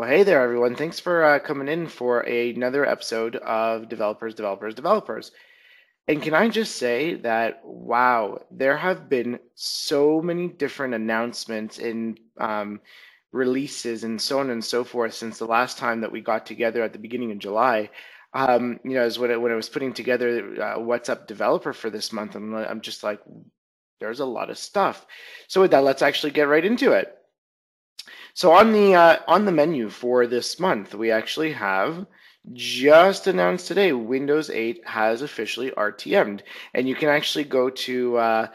Well, hey there, everyone. Thanks for uh, coming in for another episode of Developers, Developers, Developers. And can I just say that, wow, there have been so many different announcements and um, releases and so on and so forth since the last time that we got together at the beginning of July. Um, you know, as when I, when I was putting together uh, What's Up Developer for this month, I'm, I'm just like, there's a lot of stuff. So with that, let's actually get right into it. So on the uh, on the menu for this month, we actually have just announced today Windows 8 has officially RTM'd, and you can actually go to uh,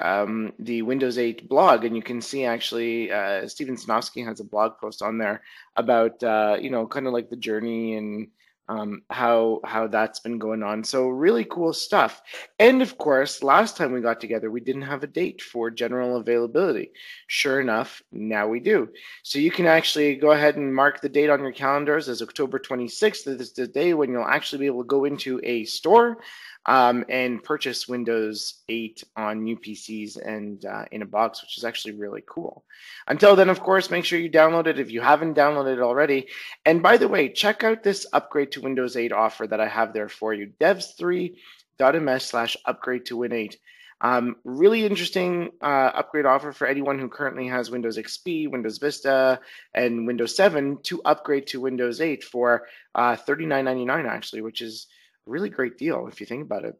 um, the Windows 8 blog, and you can see actually uh, Steven Sinofsky has a blog post on there about uh, you know kind of like the journey and um, how how that's been going on. So really cool stuff. And of course, last time we got together, we didn't have a date for general availability. Sure enough, now we do. So you can actually go ahead and mark the date on your calendars as October 26th. This is the day when you'll actually be able to go into a store um, and purchase Windows 8 on new PCs and uh, in a box, which is actually really cool. Until then, of course, make sure you download it if you haven't downloaded it already. And by the way, check out this upgrade to Windows 8 offer that I have there for you devs3.ms slash upgrade to Win 8. Um, really interesting uh, upgrade offer for anyone who currently has Windows XP, Windows Vista, and Windows 7 to upgrade to Windows 8 for uh, $39.99 actually, which is really great deal if you think about it.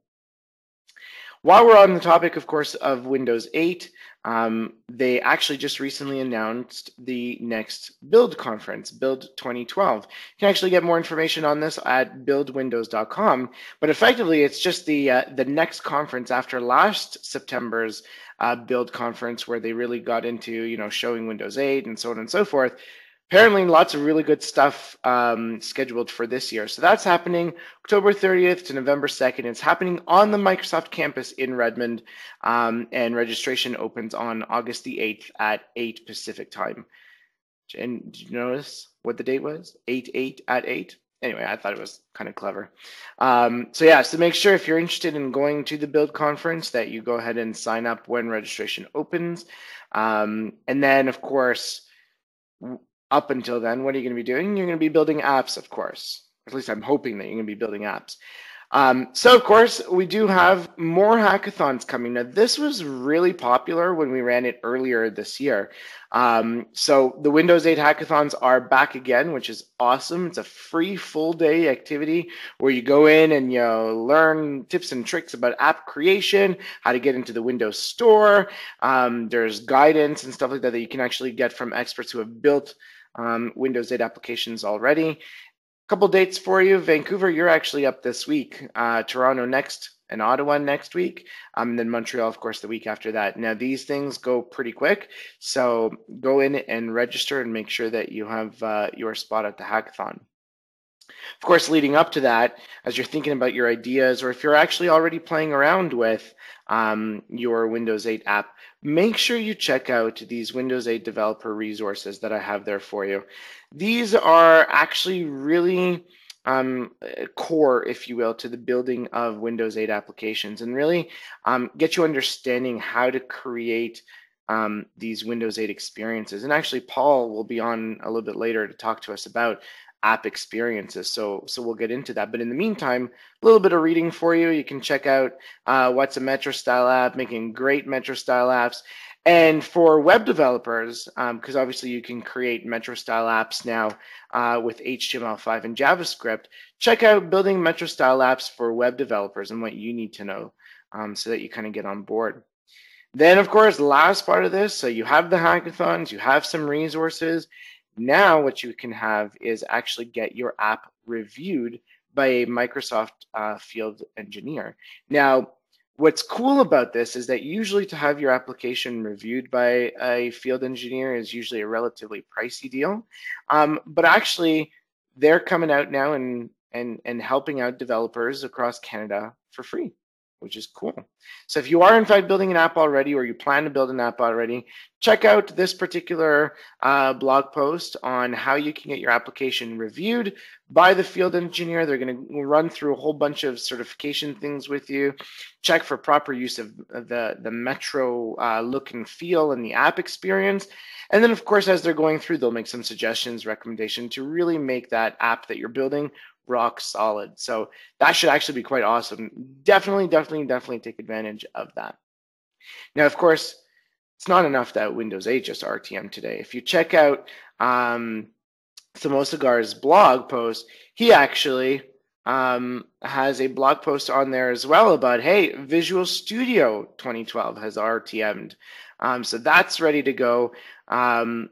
While we're on the topic, of course, of Windows 8, um, they actually just recently announced the next Build conference, Build 2012. You can actually get more information on this at buildwindows.com. But effectively, it's just the uh, the next conference after last September's uh, Build conference, where they really got into you know showing Windows 8 and so on and so forth apparently lots of really good stuff um, scheduled for this year. So that's happening October 30th to November 2nd. It's happening on the Microsoft campus in Redmond, um, and registration opens on August the 8th at 8 Pacific time. And did you notice what the date was? 8 8 at 8? Anyway, I thought it was kind of clever. Um, so yeah, so make sure if you're interested in going to the Build conference that you go ahead and sign up when registration opens. Um, and then, of course, up until then, what are you going to be doing? You're going to be building apps, of course. At least I'm hoping that you're going to be building apps. Um, so, of course, we do have more hackathons coming. Now, this was really popular when we ran it earlier this year. Um, so, the Windows 8 hackathons are back again, which is awesome. It's a free full day activity where you go in and you know, learn tips and tricks about app creation, how to get into the Windows Store. Um, there's guidance and stuff like that that you can actually get from experts who have built um, Windows 8 applications already. A couple dates for you. Vancouver, you're actually up this week. Uh, Toronto next, and Ottawa next week. Um, and then Montreal, of course, the week after that. Now, these things go pretty quick. So go in and register and make sure that you have uh, your spot at the hackathon. Of course, leading up to that, as you're thinking about your ideas, or if you're actually already playing around with um, your Windows 8 app, make sure you check out these Windows 8 developer resources that I have there for you. These are actually really um, core, if you will, to the building of Windows 8 applications and really um, get you understanding how to create um, these Windows 8 experiences. And actually, Paul will be on a little bit later to talk to us about app experiences. So so we'll get into that. But in the meantime, a little bit of reading for you. You can check out uh, what's a Metro style app, making great Metro style apps. And for web developers, because um, obviously you can create Metro style apps now uh, with HTML5 and JavaScript, check out building Metro style apps for web developers and what you need to know um, so that you kind of get on board. Then, of course, last part of this, so you have the hackathons, you have some resources, now, what you can have is actually get your app reviewed by a Microsoft uh, field engineer. Now, what's cool about this is that usually to have your application reviewed by a field engineer is usually a relatively pricey deal. Um, but actually, they're coming out now and, and, and helping out developers across Canada for free which is cool. So if you are in fact building an app already or you plan to build an app already, check out this particular uh, blog post on how you can get your application reviewed by the field engineer. They're going to run through a whole bunch of certification things with you, check for proper use of the, the Metro uh, look and feel and the app experience. And then, of course, as they're going through, they'll make some suggestions, recommendation to really make that app that you're building rock solid. So that should actually be quite awesome. Definitely, definitely, definitely take advantage of that. Now, of course, it's not enough that Windows 8 just RTM today. If you check out um, Somasegar's blog post, he actually um, has a blog post on there as well about, hey, Visual Studio 2012 has RTM'd. Um, so that's ready to go. Um,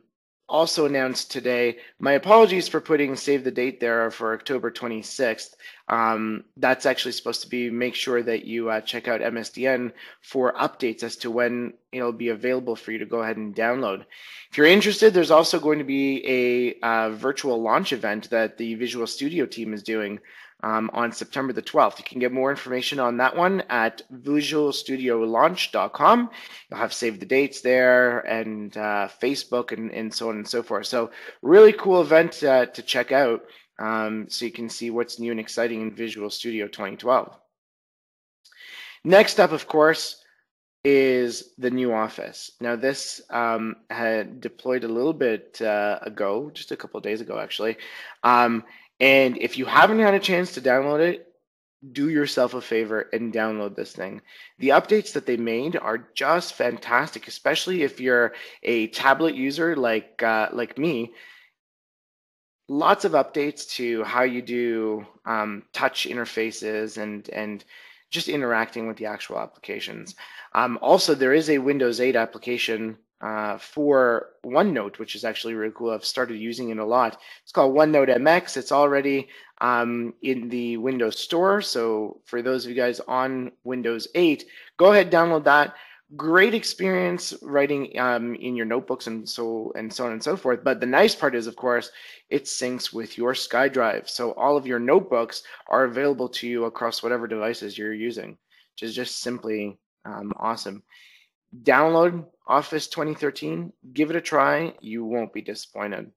also announced today. My apologies for putting save the date there for October 26th. Um, that's actually supposed to be make sure that you uh, check out MSDN for updates as to when it'll be available for you to go ahead and download. If you're interested, there's also going to be a uh, virtual launch event that the Visual Studio team is doing um, on September the 12th. You can get more information on that one at visualstudiolaunch.com. You'll have saved the dates there and uh, Facebook and, and so on and so forth. So, really cool event uh, to check out um, so you can see what's new and exciting in Visual Studio 2012. Next up, of course, is the new Office. Now, this um, had deployed a little bit uh, ago, just a couple days ago, actually. Um, and if you haven't had a chance to download it, do yourself a favor and download this thing. The updates that they made are just fantastic, especially if you're a tablet user like uh, like me. Lots of updates to how you do um, touch interfaces and and just interacting with the actual applications. Um, also, there is a Windows 8 application uh, for OneNote, which is actually really cool. I've started using it a lot. It's called OneNote MX. It's already um, in the Windows Store. So for those of you guys on Windows 8, go ahead download that. Great experience writing um, in your notebooks and so and so on and so forth. But the nice part is, of course, it syncs with your SkyDrive. So all of your notebooks are available to you across whatever devices you're using, which is just simply um, awesome. Download Office 2013, give it a try. You won't be disappointed.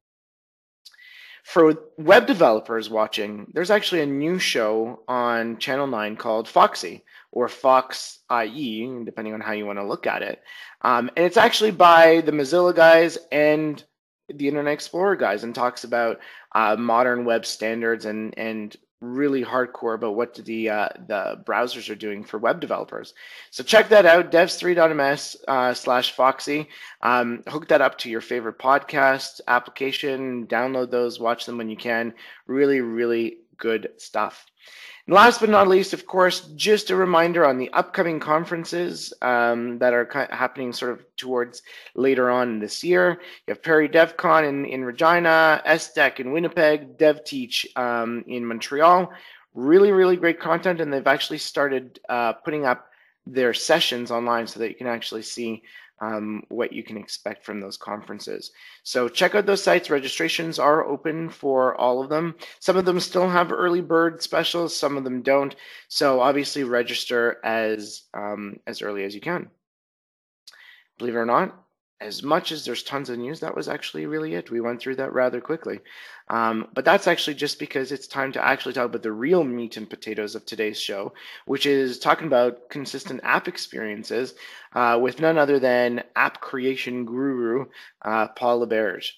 For web developers watching, there's actually a new show on Channel 9 called Foxy or Fox IE, depending on how you want to look at it. Um, and it's actually by the Mozilla guys and the Internet Explorer guys and talks about uh, modern web standards and, and really hardcore about what the uh, the browsers are doing for web developers. So check that out, devs3.ms uh, slash Foxy. Um, hook that up to your favorite podcast application. Download those, watch them when you can. Really, really good stuff. And last but not least, of course, just a reminder on the upcoming conferences um, that are happening sort of towards later on this year. You have Prairie DevCon in, in Regina, SDEC in Winnipeg, DevTeach um, in Montreal. Really, really great content, and they've actually started uh, putting up their sessions online so that you can actually see um, what you can expect from those conferences. So check out those sites. Registrations are open for all of them. Some of them still have early bird specials, some of them don't. So obviously register as um, as early as you can. Believe it or not, as much as there's tons of news, that was actually really it. We went through that rather quickly. Um, but that's actually just because it's time to actually talk about the real meat and potatoes of today's show, which is talking about consistent app experiences uh, with none other than app creation guru uh, Paul LaBerge.